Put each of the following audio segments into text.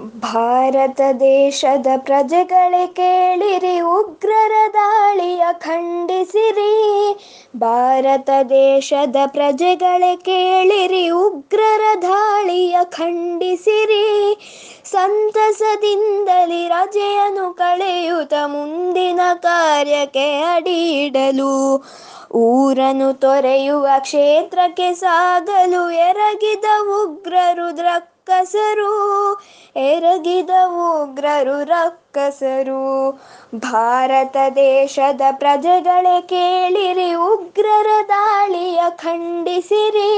ಭಾರತ ದೇಶದ ಪ್ರಜೆಗಳೇ ಕೇಳಿರಿ, ಉಗ್ರರ ದಾಳಿಯ ಖಂಡಿಸಿರಿ. ಭಾರತ ದೇಶದ ಪ್ರಜೆಗಳೇ ಕೇಳಿರಿ, ಉಗ್ರರ ದಾಳಿಯ ಖಂಡಿಸಿರಿ. ಸಂತಸದಿಂದಲಿ ರಜೆಯನ್ನು ಕಳೆಯುತ್ತ ಮುಂದಿನ ಕಾರ್ಯಕ್ಕೆ ಅಡಿಯಿಡಲು ಊರನ್ನು ತೊರೆಯುವ ಕ್ಷೇತ್ರಕ್ಕೆ ಸಾಗಲು ಎರಗಿದ ಉಗ್ರರು ರಕ್ಕಸರು ಎರಗಿದ ಉಗ್ರರು ರಕ್ಕಸರು ಭಾರತ ದೇಶದ ಪ್ರಜೆಗಳೇ ಕೇಳಿರಿ, ಉಗ್ರರ ದಾಳಿಯ ಖಂಡಿಸಿರಿ.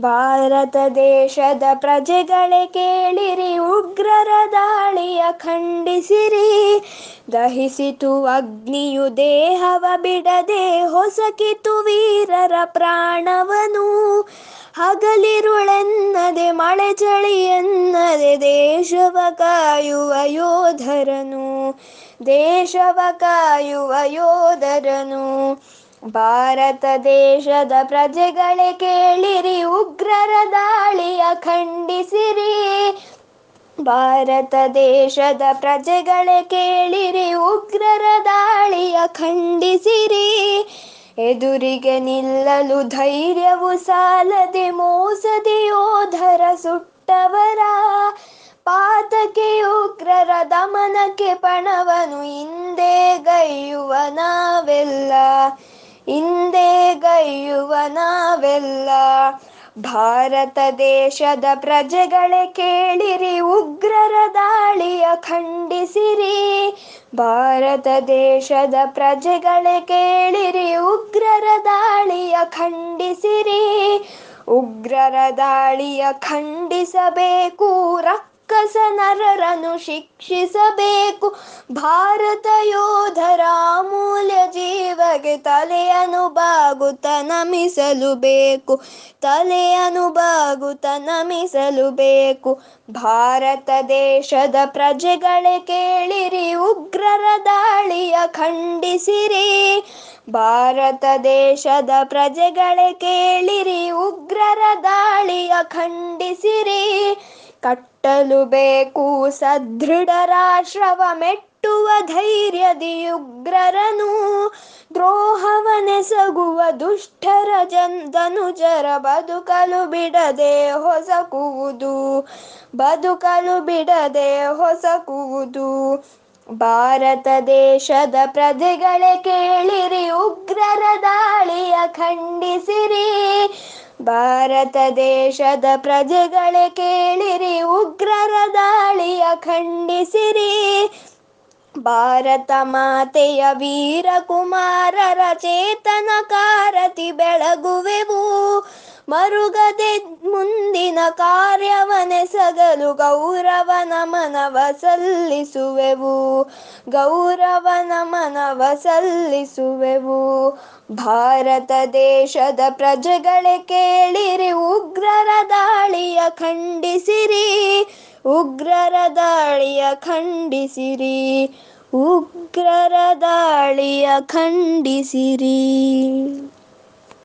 ಭಾರತ ದೇಶದ ಪ್ರಜೆಗಳೇ ಕೇಳಿರಿ, ಉಗ್ರರ ದಾಳಿಯ ಖಂಡಿಸಿರಿ. ದಹಿಸಿತು ಅಗ್ನಿಯು ದೇಹವ ಬಿಡದೆ, ಹೊಸಕಿತು ವೀರರ ಪ್ರಾಣವನು. ಹಗಲಿರುಳೆನ್ನದೆ, ಮಳೆ ಚಳಿಯೆನ್ನದೆ ದೇಶವ ಕಾಯುವ ಯೋಧರನು, ದೇಶವ ಕಾಯುವ ಯೋಧರನು. ಭಾರತ ದೇಶದ ಪ್ರಜೆಗಳೇ ಕೇಳಿರಿ, ಉಗ್ರರ ದಾಳಿಯ ಖಂಡಿಸಿರಿ. ಭಾರತ ದೇಶದ ಪ್ರಜೆಗಳೇ ಕೇಳಿರಿ, ಉಗ್ರರ ದಾಳಿಯ ಖಂಡಿಸಿರಿ. ಎದುರಿಗೆ ನಿಲ್ಲಲು ಧೈರ್ಯವು ಸಾಲದೆ ಮೋಸದೆ ಯೋಧರ ಸುಟ್ಟವರ. ಪಾತಕೆ ಉಗ್ರರ ದಮನಕ್ಕೆ ಪಣವನು ಹಿಂದೆ ಗೈಯುವ ನಾವೆಲ್ಲ, ಹಿಂದೆ ಗೈಯುವ ನಾವೆಲ್ಲ. ಭಾರತ ದೇಶದ ಪ್ರಜೆಗಳೇ ಕೇಳಿರಿ, ಉಗ್ರರ ದಾಳಿಯ ಖಂಡಿಸಿರಿ. ಭಾರತ ದೇಶದ ಪ್ರಜೆಗಳೇ ಕೇಳಿರಿ, ಉಗ್ರರ ದಾಳಿಯ ಖಂಡಿಸಿರಿ. ಉಗ್ರರ ದಾಳಿಯ ಖಂಡಿಸಬೇಕು ರಕ್ಕಸ ನರರನ್ನು ಶಿಕ್ಷಿಸಬೇಕು. ಭಾರತ ಯೋಧರ ಅಮೂಲ್ಯ ಜೀವಗೆ ತಲೆಯನ್ನು ಬಾಗುತ್ತ ನಮಿಸಲು ಬೇಕು. ತಲೆಯನ್ನು ಬಾಗುತ್ತ ನಮಿಸಲು ಬೇಕು. ಭಾರತ ದೇಶದ ಪ್ರಜೆಗಳೇ ಕೇಳಿರಿ, ಉಗ್ರರ ದಾಳಿಯ ಖಂಡಿಸಿರಿ. ಭಾರತ ದೇಶದ ಪ್ರಜೆಗಳೇ ಕೇಳಿರಿ, ಉಗ್ರರ ದಾಳಿಯ ಖಂಡಿಸಿರಿ. ಕಟ್ಟಲು ಬೇಕು ಸದೃಢ ರಾಷ್ಟ್ರವ ಮೆಟ್ಟುವ ಧೈರ್ಯದಿ ಉಗ್ರರನು ದ್ರೋಹವನೆಸಗುವ ದುಷ್ಟರ ಜನ್ ಬದುಕಲು ಬಿಡದೆ ಹೊಸಕುವುದು ಬದುಕಲು ಬಿಡದೆ ಹೊಸಕುವುದು ಭಾರತ ದೇಶದ ಪ್ರಜೆಗಳೇ ಕೇಳಿರಿ ಉಗ್ರರ ದಾಳಿಯ ಖಂಡಿಸಿರಿ. ಭಾರತ ದೇಶದ ಪ್ರಜೆಗಳೇ ಕೇಳಿರಿ ಉಗ್ರರ ದಾಳಿಯ ಖಂಡಿಸಿರಿ. ಭಾರತ ಮಾತೆಯ ವೀರ ಕುಮಾರರ ಚೇತನ ಕಾರತಿ ಬೆಳಗುವೆವು. ಮರುಗದೆ ಮುಂದಿನ ಕಾರ್ಯವನೆಸಗಲು ಗೌರವ ನಮನವ ಸಲ್ಲಿಸುವೆವು. ಗೌರವ ನಮನವ ಸಲ್ಲಿಸುವೆವು. ಭಾರತ ದೇಶದ ಪ್ರಜೆಗಳೇ ಕೇಳಿರಿ, ಉಗ್ರರ ದಾಳಿಯ ಖಂಡಿಸಿರಿ, ಉಗ್ರರ ದಾಳಿಯ ಖಂಡಿಸಿರಿ, ಉಗ್ರರ ದಾಳಿಯ ಖಂಡಿಸಿರಿ.